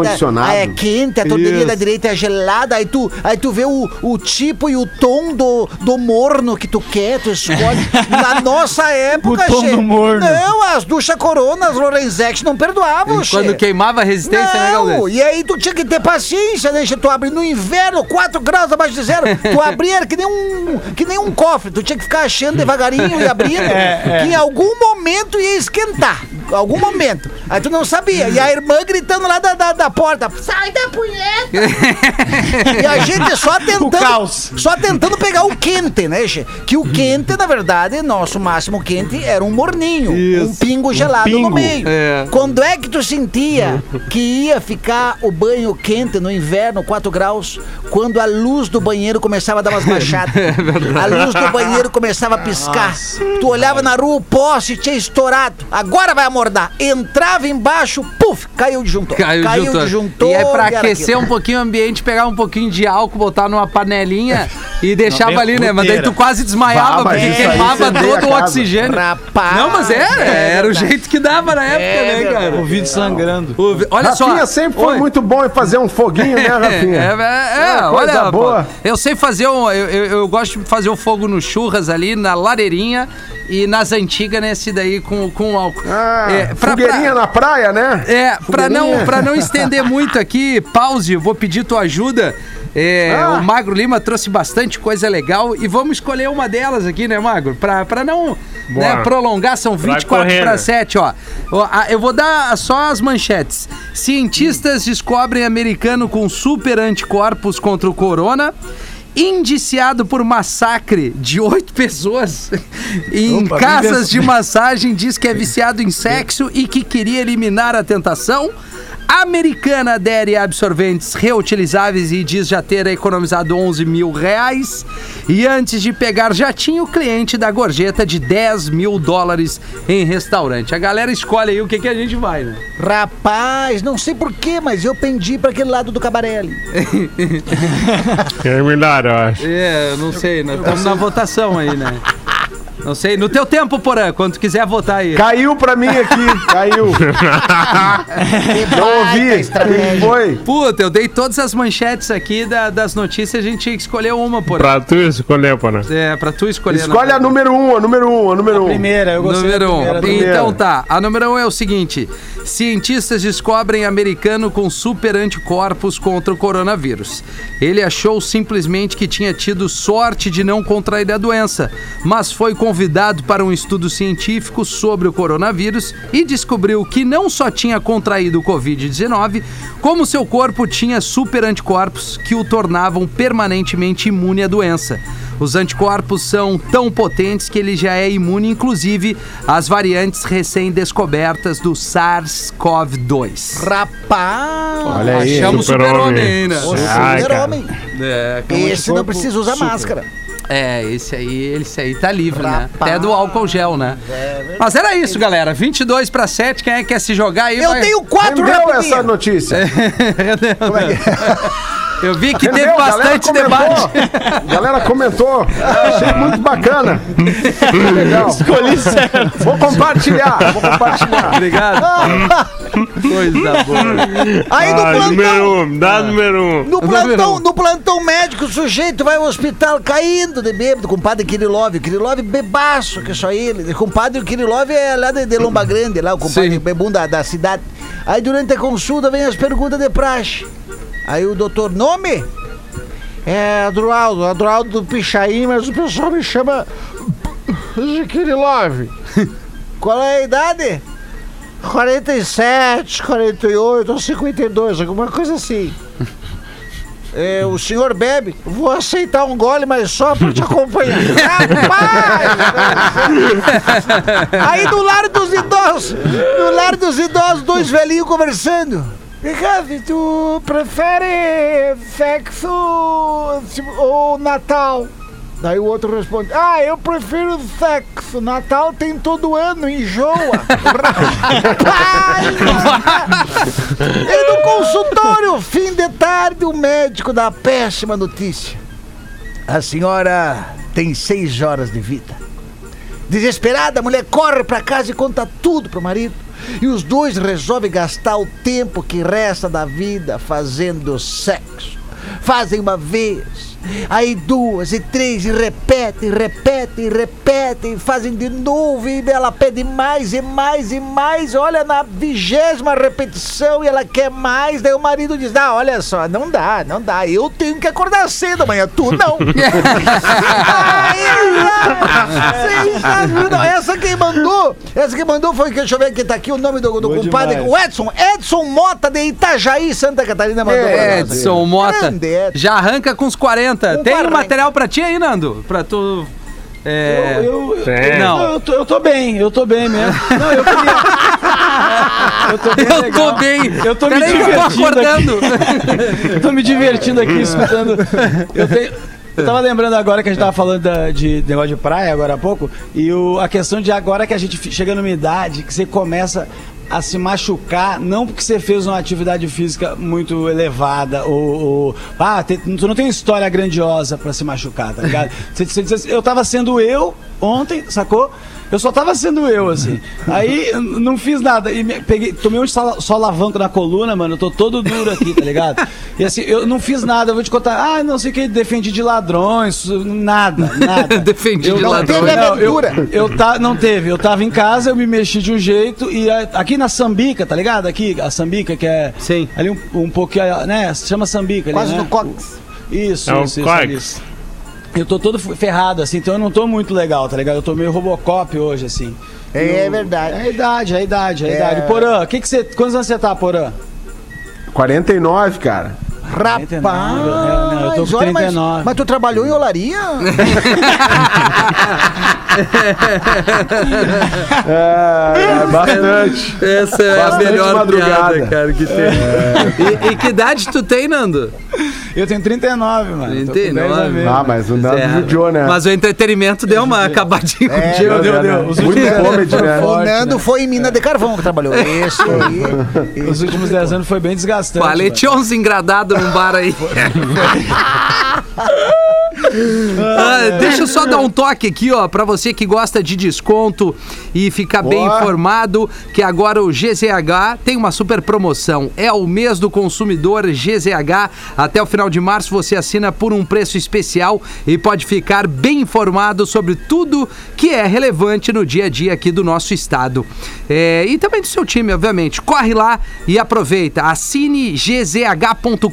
é quente, a torneirinha Isso. da direita é gelada. Aí tu, aí tu vê o, o tipo e o tom do, do morno que tu quer, tu escolhe. Na nossa época, O tom che, do morno. Não, as duchas coronas, Lorenzex não perdoavam, che. Quando queimava a resistência, né, Não, Galdês? e aí tu tinha que ter paciência, né? che? Tu abre no inverno, 4 graus abaixo de zero. Tu abria que nem um, que nem um cofre. Tu tinha que ficar devagarinho e abrindo. Que em algum momento ia esquentar. Algum momento. Aí tu não sabia. E a irmã gritando lá da, da, da porta: Sai da punheta! e a gente só tentando. Só tentando pegar o quente, né, che? Que o quente, na verdade, nosso máximo quente era um morninho. Um pingo gelado no pingo. meio. É. Quando é que tu sentia que ia ficar o banho quente no inverno, 4 graus, quando a luz do banheiro começava a dar umas baixadas? a luz do banheiro começava a piscar. Tu olhava na rua, o poste tinha estourado. Agora vai amordar. Entrava embaixo, puf, caiu o disjuntor. Caiu, o disjuntor. disjuntor, E é pra aquecer um pouquinho o ambiente, pegar um pouquinho de álcool, botar numa panelinha e deixava Não, ali, né? Mas daí tu quase desmaiava, Bah, porque queimava todo o oxigênio. Rapaz. Não, mas era, era o jeito que dava na época, É né, cara? O vídeo sangrando. O vi- Olha só. Rafinha sempre foi Oi. muito bom em fazer um foguinho, né, É, Rafinha? é, é, É, coisa olha, boa. pô, eu sei fazer um. Eu, eu, eu gosto de fazer o fogo no churras ali, na lareirinha e nas antigas, nesse daí com, com álcool. Ah, É, pra- fogueirinha pra- na praia, né? É, pra não, pra não estender muito aqui, pause, eu vou pedir tua ajuda. É, Ah. O Magro Lima trouxe bastante coisa legal e vamos escolher uma delas aqui, né, Magro? Pra, pra não né, prolongar, são 24 correr, para né? 7, ó. Eu vou dar só as manchetes. Cientistas descobrem americano com super anticorpos contra o corona. Indiciado por massacre de oito pessoas em Opa, casas de massagem, diz que é viciado em sexo e que queria eliminar a tentação. Americana adere a absorventes reutilizáveis e diz já ter economizado 11 mil reais. E antes de pegar jatinho, o cliente da gorjeta de 10 mil dólares em restaurante. A galera escolhe aí o que, que a gente vai, né? Rapaz, não sei porquê, mas eu pendi pra aquele lado do cabaré ali. É melhor, eu acho. É, eu não sei, nós estamos na votação aí, né? Não sei, no teu tempo, Porã, quando quiser votar aí. Caiu pra mim aqui, caiu. Não ouvi. Quem foi? Puta, eu dei todas as manchetes aqui da- das notícias, a gente tinha que escolher uma, Porã. Pra tu escolher, pô, né? É, pra tu escolher. Escolhe a número um, a número um, a número um. Primeira, eu gostei. Número da um. primeira. primeira. Então tá, a número um é o seguinte: cientistas descobrem americano com super anticorpos contra o coronavírus. Ele achou simplesmente que tinha tido sorte de não contrair a doença, mas foi convidado para um estudo científico sobre o coronavírus e descobriu que não só tinha contraído o Covid-19, como seu corpo tinha super anticorpos que o tornavam permanentemente imune à doença. Os anticorpos são tão potentes que ele já é imune, inclusive, às variantes recém-descobertas do SARS-CoV-2. Rapaz! Olha aí. Achamos Super-homem. super-homem, né? Super-homem. É, Esse não precisa usar máscara. É, esse aí, esse aí tá livre, né? Rapaz. Até do álcool gel, né? Mas era isso, galera. 22 para 7, quem é que quer se jogar aí? Eu vai- tenho quatro Rendeu essa notícia. Como é que- Eu vi que Rendeu, teve galera bastante comentou. debate. Galera comentou. Achei muito bacana. Legal. Escolhi certo. Vou compartilhar, vou compartilhar. Obrigado. Coisa boa. Aí no Ah, plantão, número um, dá número um. no plantão, um. no plantão médico, o sujeito vai ao hospital caindo de bêbado com o padre Kirilov. O Kirilov bebaço, que só ele. Com o padre Kirilov é lá de, de Lomba Grande, lá, o compadre bebum da, da cidade. Aí durante a consulta vem as perguntas de praxe. Aí o doutor, nome? É Adroaldo, Adroaldo do Pichain, mas o pessoal me chama de Kirilov. Qual é a idade? 47, 48 ou 52, alguma coisa assim. É, o senhor bebe? Vou aceitar um gole, mas só pra te acompanhar. Rapaz! Aí do lar dos idosos, do lar dos idosos, dois velhinhos conversando. Ricardo, tu prefere sexo ou Natal? Daí o outro responde: Ah, eu prefiro sexo. Natal tem todo ano, enjoa. E no consultório, fim de tarde, o médico dá a péssima notícia. A senhora tem seis horas de vida. Desesperada, a mulher corre pra casa e conta tudo pro marido. E os dois resolvem gastar o tempo que resta da vida fazendo sexo. Fazem uma vez, aí duas e três, e repetem, repetem, repetem, fazem de novo, e ela pede mais e mais e mais. Olha, na vigésima repetição, e ela quer mais. Daí o marido diz: Ah, olha só, não dá, não dá. Eu tenho que acordar cedo amanhã, tu não. Aí, ela- essa quem mandou, essa quem mandou foi, deixa eu ver quem tá aqui, o nome do, do compadre, demais. o Edson, Edson Mota de Itajaí, Santa Catarina mandou nós. Edson Mota. Grande Edson. Já arranca com os 40. Com Tem 40. material pra ti aí, Nando? Pra tu. É... Eu, eu, Tem. Não. eu, tô, eu tô bem, eu tô bem mesmo. Não, eu queria. Eu tô bem Eu legal. tô bem. Eu tô me eu divertindo acordando. Eu tô me divertindo aqui escutando. Eu, tenho- eu tava lembrando agora que a gente tava falando da- de negócio de praia agora há pouco. E o, a questão de agora que a gente chega numa idade que você começa a se machucar, não porque você fez uma atividade física muito elevada, ou. ou ah, te, tu não tem história grandiosa pra se machucar, tá ligado? Você- você diz assim, eu tava sendo eu ontem, sacou? Eu só tava sendo eu, assim. Aí não fiz nada. E me- peguei, tomei um só, alavanco na coluna, mano. Eu tô todo duro aqui, tá ligado? E assim, eu não fiz nada. Eu vou te contar. Ah, não sei o que, defendi de ladrões. Nada, nada. Defendi Eu de não ladrões. teve Não, eu, aventura. eu tá, não teve. Eu tava em casa, eu me mexi de um jeito e aqui na Sambica, tá ligado? Aqui, a Sambica, que é Sim. ali um, um pouquinho, né? Se chama Sambica ali, Quase né? no cox. Isso, É o isso, isso. Eu tô todo ferrado, assim, então eu não tô muito legal, tá ligado? Eu tô meio Robocop hoje, assim. É Eu- verdade. É a idade, é a idade, é a É. idade. Porã, que que você, quantos anos você tá, Porã? 49, cara. Rapaz, 39, é, não, eu tô com olha, mas, 39. mas tu trabalhou em olaria? É, é bastante. Essa é a Bastante melhor madrugada. piada, cara, que tem. E, e que idade tu tem, Nando? Eu tenho 39, mano. eu tô com 10 a 39. menos. Ah, mas o Nando É, judiou, né? Mas o entretenimento deu uma acabadinha com o dia. deu, deu, né? deu. Os Muito comedy, né? o Nando foi em mina de carvão que trabalhou. Isso aí. Os últimos 10 anos foi bem desgastante. Falei, tinha uns engradados num bar aí. Ah, deixa eu só dar um toque aqui, ó, pra você que gosta de desconto e ficar bem Boa. informado que agora o GZH tem uma super promoção. É o mês do consumidor GZH. Até o final de março você assina por um preço especial e pode ficar bem informado sobre tudo que é relevante no dia a dia aqui do nosso estado. É, e também do seu time, obviamente. Corre lá e aproveita. Assine gzh.com.br.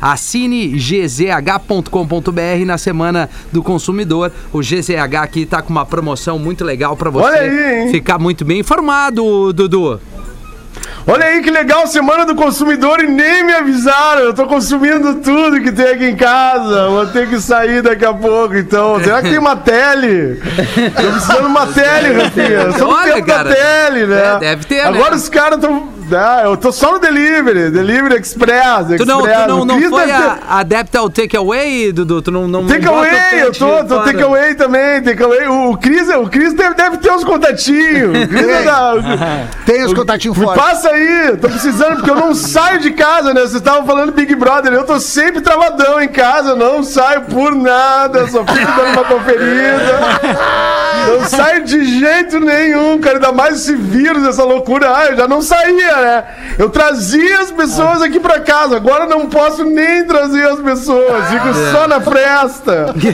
Assine gzh.com.br na semana do consumidor. O GZH aqui tá com uma promoção muito legal pra você Olha aí, hein? ficar muito bem informado, Dudu. Olha aí que legal, Semana do Consumidor e nem me avisaram. Eu tô consumindo tudo que tem aqui em casa. Vou ter que sair daqui a pouco, então. Será que tem uma tele? Tô precisando de uma tele, Rafinha. Só Olha, tempo cara. da tele, né? É, deve ter, Agora né? os caras tão... Ah, eu tô só no delivery. Delivery Express, Tu não, tu não, não foi deve ter- a, adepta ao takeaway, Dudu? Tu não, não, não Take bota o away, eu tô, tô fora? take away também, take away. O, o Cris, o Cris deve, deve ter uns contatinhos. É da- Tem os contatinhos fortes. passa aí, tô precisando, porque eu não saio de casa, né? Vocês estavam falando Big Brother, eu tô sempre travadão em casa, não saio por nada, só fico dando uma conferida. Não saio de jeito nenhum, cara, ainda mais esse vírus, essa loucura. Ah, eu já não saía, né? Eu trazia as pessoas aqui pra casa, agora não posso nem trazer as pessoas, fico só na fresta.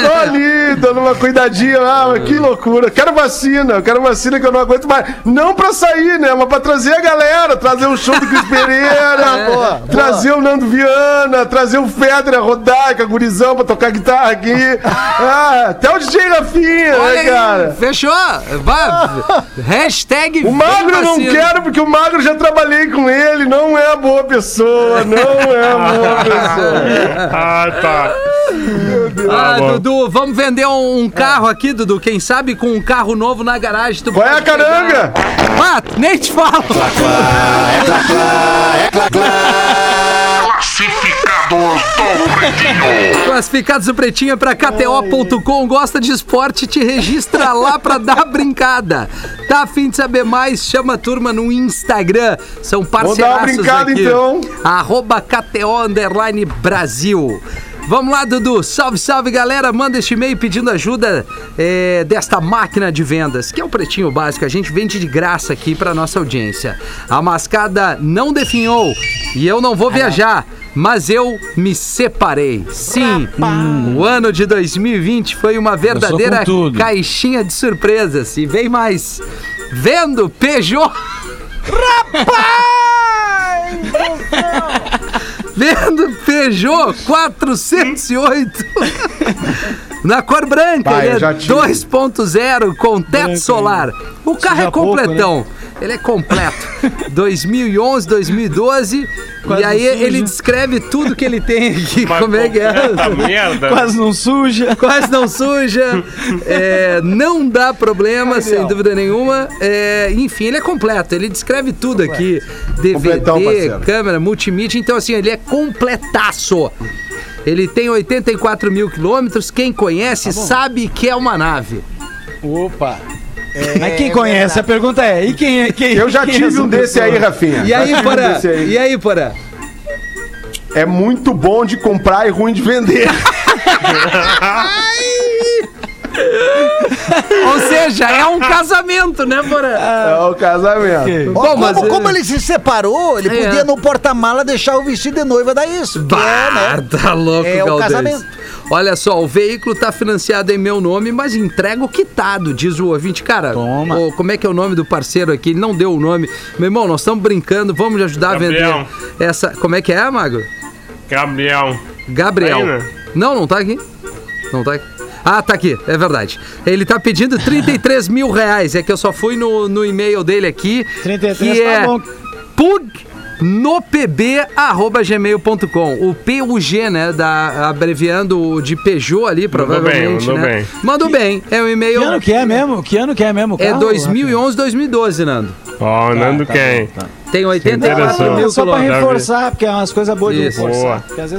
Só ali, dando uma cuidadinha. Ah, que loucura. Quero vacina, quero vacina que eu não aguento mais. Não pra sair, né? Mas pra trazer a galera, trazer o show do Cris Pereira, boa, trazer o Nando Viana, trazer o Federer, a Rodaica, a gurizão pra tocar guitarra aqui. Ah, até o DJ Rafinha, Olha né, aí, cara? fechou. Vá. Hashtag O Magro eu não quero, porque o Magro já trabalhei com ele, não é boa pessoa, não é boa pessoa. Ah, tá. Ah, bom. Dudu, vamos vender um, um carro aqui, Dudu. Quem sabe com um carro novo na garagem. Tu Qual é a caranga? Ah, nem te falo. Classificados do Pretinho é pra KTO.com. Gosta de esporte? Te registra lá pra dar brincada. Tá afim de saber mais? Chama a turma no Instagram. São parceiraços brincada, aqui. então. Arroba KTO Underline Brasil. Vamos lá, Dudu. Salve, salve, galera. Manda este e-mail pedindo ajuda é, desta máquina de vendas, que é o Pretinho Básico. A gente vende de graça aqui pra nossa audiência. A mascada não definhou e eu não vou viajar. Mas eu me separei. Sim, o ano de 2020 foi uma verdadeira caixinha de surpresas. E vem mais. Vendo Peugeot. Vendo Peugeot 408 na cor branca, Vai, eu né? já tive. 2.0 com teto solar. O carro é já pouco, completão. Ele é completo. 2011, 2012. Quase e aí não suja. ele descreve tudo que ele tem aqui. Mas como é que é? merda. Quase não suja. Quase não suja, é, não dá problema, sem dúvida nenhuma. É, enfim, ele é completo, ele descreve tudo aqui: Completão, DVD, câmera, multimídia. Então, assim, ele é completaço. Ele tem 84 mil quilômetros. Quem conhece sabe que é uma nave. Opa. Mas quem conhece? A pergunta é, e quem é? Quem, Eu já quem é tive essa um desse pessoa? aí, Rafinha. E aí, um Porã? aí. E aí, Porã? É muito bom de comprar e ruim de vender. Ou seja, é um casamento, né, Porã? É o casamento. Ó, Bom, como, mas, é- como ele se separou, ele É. podia no porta-mala deixar o vestido de noiva da isso. Bah, É, né? tá louco, É o Galdês. casamento. Olha só, o veículo tá financiado em meu nome, mas entrego quitado, diz o ouvinte. Cara, Toma. ô, como é que é o nome do parceiro aqui? Ele não deu o nome. Meu irmão, nós estamos brincando, vamos ajudar Gabriel. a vender essa... Como é que é, Magro? Gabriel. Gabriel. Tá aí, né? Não, não tá aqui. Não tá aqui. Ah, tá aqui, é verdade. Ele tá pedindo 33 mil reais. É que eu só fui no, no e-mail dele aqui. 33 que tá é bom. pug no pb@gmail.com. O PUG, né, da abreviando o de Peugeot ali, provavelmente, mandou né? bem. Mandou bem. É o e-mail Que ano que é mesmo? Que ano que é mesmo? o é carro? 2011, 2012, Nando. Ó, Nando tá quem? tá. Tem 84 mil Só pra reforçar, porque é umas coisas boas de isso.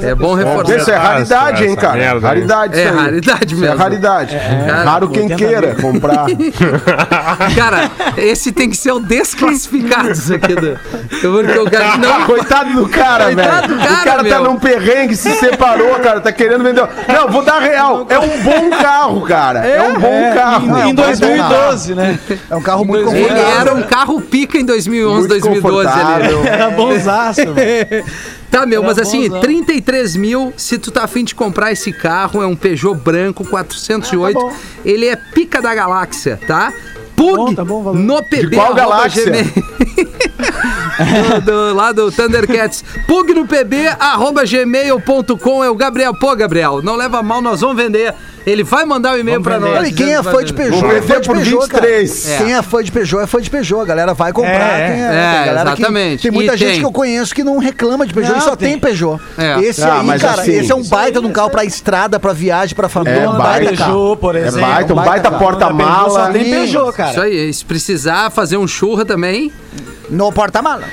É bom reforçar. Isso é raridade, hein, cara? Merda, raridade, É raridade mesmo. é raridade. Cara, Raro quem queira comprar. cara, esse tem que ser o desclassificado, isso aqui. Do... Porque o cara não... Coitado do cara, velho. Coitado do cara, O cara tá meu. tá num perrengue, se separou, cara, tá querendo vender. Não, vou dar real. É um bom carro, cara. É, um bom carro. Em, 2012, é né? É um carro muito confortável. Ele era um carro pica em 2011, 2012. 12 ali. Era bonzaço, mano. Tá, meu, Era mas assim, bonzão. 33 mil, se tu tá afim de comprar esse carro, é um Peugeot branco 408. Ah, tá ele é pica da galáxia, tá? Pug bom, tá bom, no PB. De qual galáxia? do, do, lá do Thundercats. Pug no PB, arroba gmail.com. É o Gabriel. Pô, Gabriel, não leva mal, nós vamos vender ele vai mandar o e-mail pra vender. nós. E quem é fã de. Peugeot é fã de Peugeot, cara. 23. É. Quem é fã de Peugeot é fã de Peugeot. A galera vai comprar. É, é, que- exatamente. tem muita E gente tem. que eu conheço que não reclama de Peugeot Não, e só tem, tem. Peugeot. É. Esse Ah, aí, cara, assim, esse é um baita de um carro pra estrada, pra viagem, pra família. É um baita. Peugeot, por É exemplo. baita, um baita porta-mala. Só tem. Peugeot, cara. Isso aí, se precisar fazer um churra também. No porta-mala.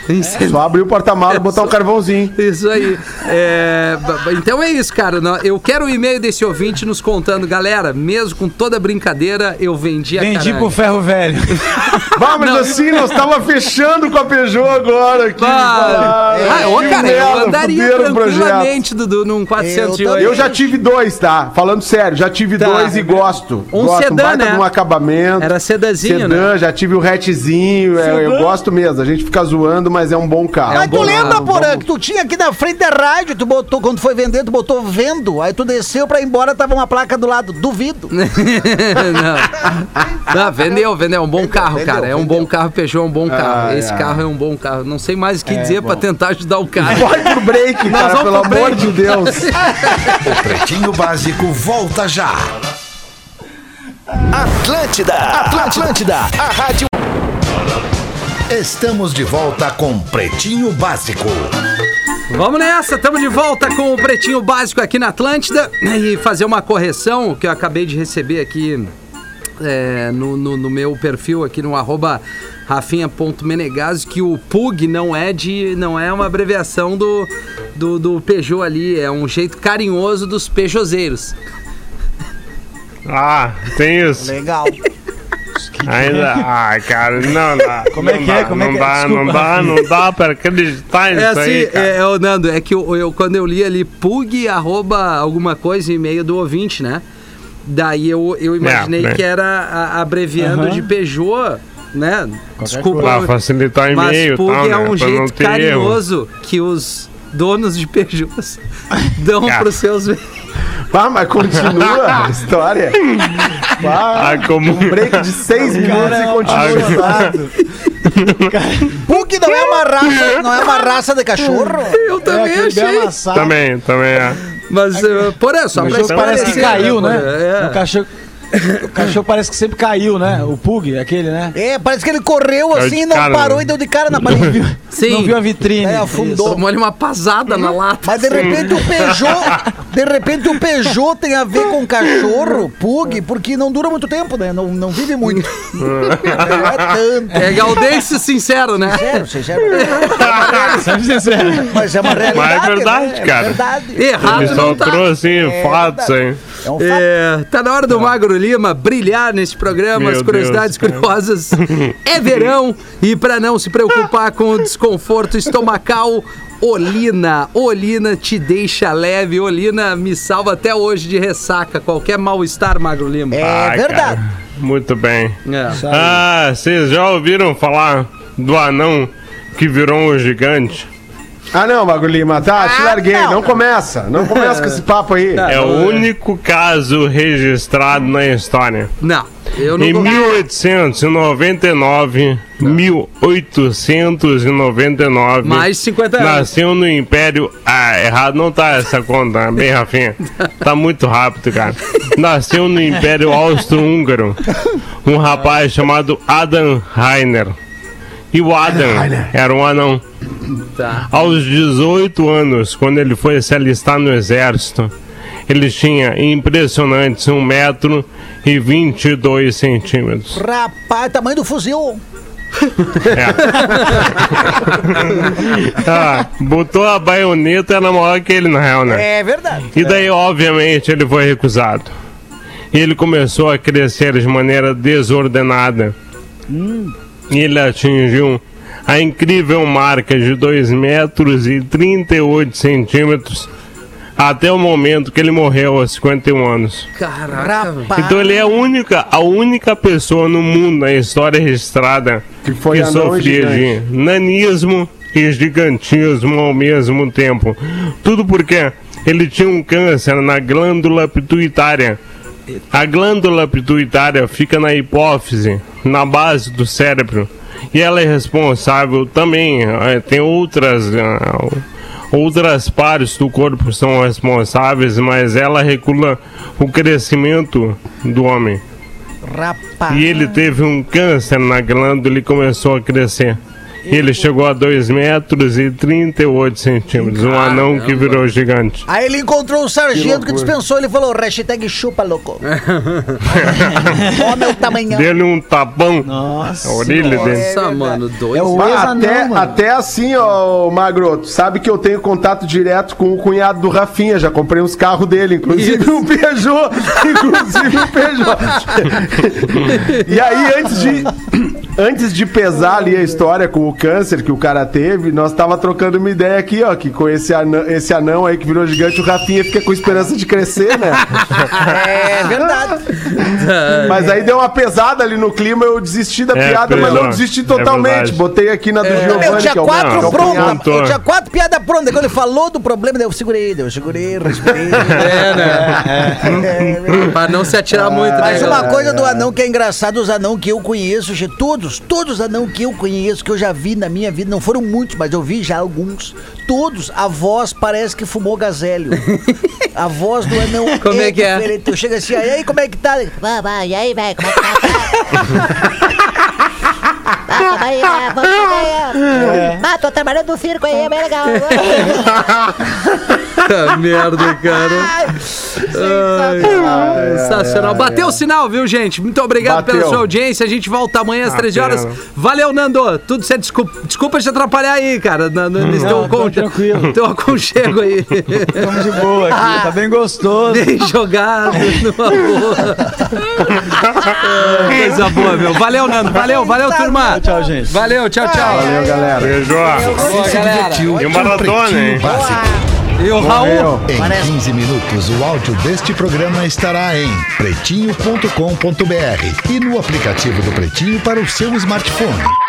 Só abrir o porta-mala e botar um carvãozinho. Isso aí. É, então é isso, cara. Eu quero o e-mail desse ouvinte nos contando, galera. Mesmo com toda a brincadeira, eu vendi a Vendi caralho. pro ferro velho. Vamos, assim, nós tava fechando com a Peugeot agora aqui. Ah, ah, ô, cara, eu andaria tranquilamente, Dudu, num 408. Eu já tive dois, tá? Falando sério, já tive Tá. dois e gosto. Um gosto, sedã, baita né? de um acabamento. Era sedazinho, sedã, né? já tive o hatchzinho, é, eu gosto mesmo. A gente fica zoando, mas é um bom carro. É um Mas tu bom lembra, carro, Porã, que tu tinha aqui na frente da rádio, tu botou, quando foi vender, tu botou vendo, aí tu desceu pra ir embora, tava uma placa do lado, duvido. não. Não, vendeu, vendeu. É um bom carro, vendeu, cara. É um vendeu. bom carro, Peugeot é um bom carro. Ah, Esse é. carro é um bom carro. Não sei mais o que dizer pra tentar ajudar o cara. Vai pro break, cara, vamos pelo amor de Deus. O Pretinho Básico volta já. Atlântida, Atlântida, a rádio. Estamos de volta com Pretinho Básico. Vamos nessa, estamos de volta com o Pretinho Básico aqui na Atlântida e fazer uma correção que eu acabei de receber aqui é, no, no- no meu perfil aqui no arroba rafinha.menegaso que o PUG não é de não é uma abreviação do, do, do Peugeot ali, é um jeito carinhoso dos Peugeoteiros. Ah, tem isso. Legal. Ainda. Ah, cara, não dá. Como é que é? Como é não que é? dá, não dá, não dá pra acreditar nisso É assim, aí, cara. é, é, Nando, é que eu, eu- quando eu li ali PUG arroba alguma coisa e-mail do ouvinte, né? Daí eu, eu imaginei né? que era a- abreviando Aham. de Peugeot, né? Desculpa. Pra facilitar o Mas e-mail e PUG tal, é né? um não jeito ter erro. carinhoso que os donos de Peugeots dão Cara. pros seus. Vá, mas continua a história. Vá, Ah, como... um break de seis minutos e continua a história. Pug não é uma raça, não é uma raça de cachorro. Eu também aquele bem achei. amassado. Também, também é. Mas, uh, por isso, só pra parece que caiu, né? É. O cachorro, o cachorro parece que sempre caiu, né? O Pug, aquele, né? É, parece que ele correu Caiu assim, de não cara, parou né? e deu de cara na parede. Sim. Não viu a vitrine. É, afundou. Tomou-lhe uma pasada na lata. Mas de repente o Peugeot, de repente o Peugeot tem a ver com cachorro, pug, porque não dura muito tempo, né? Não, não vive muito. é tanto. É sincero, né? Sério, sincero. Sempre sincero. Mas é uma realidade. Mas é verdade, né? cara. É verdade. Errado Ele só não tá. trouxe É fatos aí. É um fato. É, tá na hora do Magro Lima brilhar nesse programa, Meu as curiosidades Deus, curiosas. É verão e para não se preocupar com o desconforto estomacal, Olina. Olina te deixa leve. Olina me salva até hoje de ressaca, qualquer mal-estar, Magro Lima. É Ai, verdade. cara, muito bem. É. Ah, vocês já ouviram falar do anão que virou um gigante? Ah, não, Mago Lima, tá, te Ah, larguei. não. Não, começa. Não começa com esse papo aí. É o único caso registrado na história. Não, eu não Em vou- 1899, 1899, Mais de 50 anos. nasceu no Império. Ah, errado não tá essa conta, bem Rafinha. Tá muito rápido, cara. Nasceu no Império Austro-Húngaro um rapaz chamado Adam Rainer. E o Adam era um anão. Tá. Aos 18 anos, quando ele foi se alistar no exército, ele tinha impressionantes 1 metro e 22 centímetros. Rapaz, tamanho do fuzil. Ah, botou a baioneta, era maior que ele, na real, né? É verdade. E daí, obviamente, ele foi recusado. E ele começou a crescer de maneira desordenada. E ele atingiu a incrível marca de 2 metros e 38 centímetros até o momento que ele morreu aos 51 anos. Caraca. Então ele é a única, a única pessoa no mundo na história registrada Que foi que e sofria de nanismo e gigantismo ao mesmo tempo. Tudo porque ele tinha um câncer na glândula pituitária. A glândula pituitária fica na hipófise, na base do cérebro. E ela é responsável também, eh, tem outras ah, outras partes do corpo são responsáveis, mas ela regula o crescimento do homem. Rapaz. E ele teve um câncer na glândula e começou a crescer. E ele chegou a 2 metros e 38 centímetros. Um anão que virou gigante. Aí ele encontrou o sargento que, loucura. dispensou, ele falou, hashtag chupa, louco. Ó meu tamanhão. Dele um tapão Nossa. na orelha dele. Nossa, mano, dois. É o até, mano. até assim, ó, Magro, tu sabe que eu tenho contato direto com o cunhado do Rafinha, já comprei uns carros dele, inclusive Isso. um Peugeot, inclusive um Peugeot. e aí, antes de, antes de pesar ali a história com o câncer que o cara teve, nós tava trocando uma ideia aqui, ó, que com esse anão, esse anão aí que virou gigante, o Rafinha fica com esperança de crescer, né? É verdade. Mas aí deu uma pesada ali no clima, eu desisti da É, piada, mas não desisti É totalmente. verdade. Botei aqui na do Giovanni, eu tinha que é o quatro que é o prontas. cunhado. Eu tinha quatro piadas prontas. Quando ele falou do problema, eu segurei, eu segurei, respirei. É, né? É, Pra não se atirar muito, né? Mas uma galera? coisa do anão que é engraçado, os anão que eu conheço, gente, todos, todos os anão que eu conheço, que eu já vi na minha vida, não foram muitos, mas eu vi já alguns. Todos, a voz parece que fumou gazélio. A voz do anão Como é que é? Eu chego assim, aí como é que tá? Vai, vai, e aí, velho, como é que tá? Calma aí, vamos comer. Ah, tô trabalhando no circo aí, é bem legal. Puta merda, cara. Ai, sensacional. Bateu o sinal, viu, gente? Muito obrigado pela Bateu. sua audiência. A gente volta amanhã às Ah, 13 horas. Valeu, Nando. Tudo certo. Desculpa, desculpa te atrapalhar aí, cara. na- na- Nesse teu, Não, acon- tranquilo. teu aconchego aí. Estamos de boa aqui, tá bem gostoso. Bem jogado, numa boa. É, Coisa boa, meu. Valeu, Nando. Valeu, valeu, turma. Tchau, gente. Valeu, tchau, tchau. Valeu, galera. Beijo. Boa, galera. E o Maradona, hein? E o Raul. Em 15 minutos, o áudio deste programa estará em pretinho.com.br e no aplicativo do Pretinho para o seu smartphone.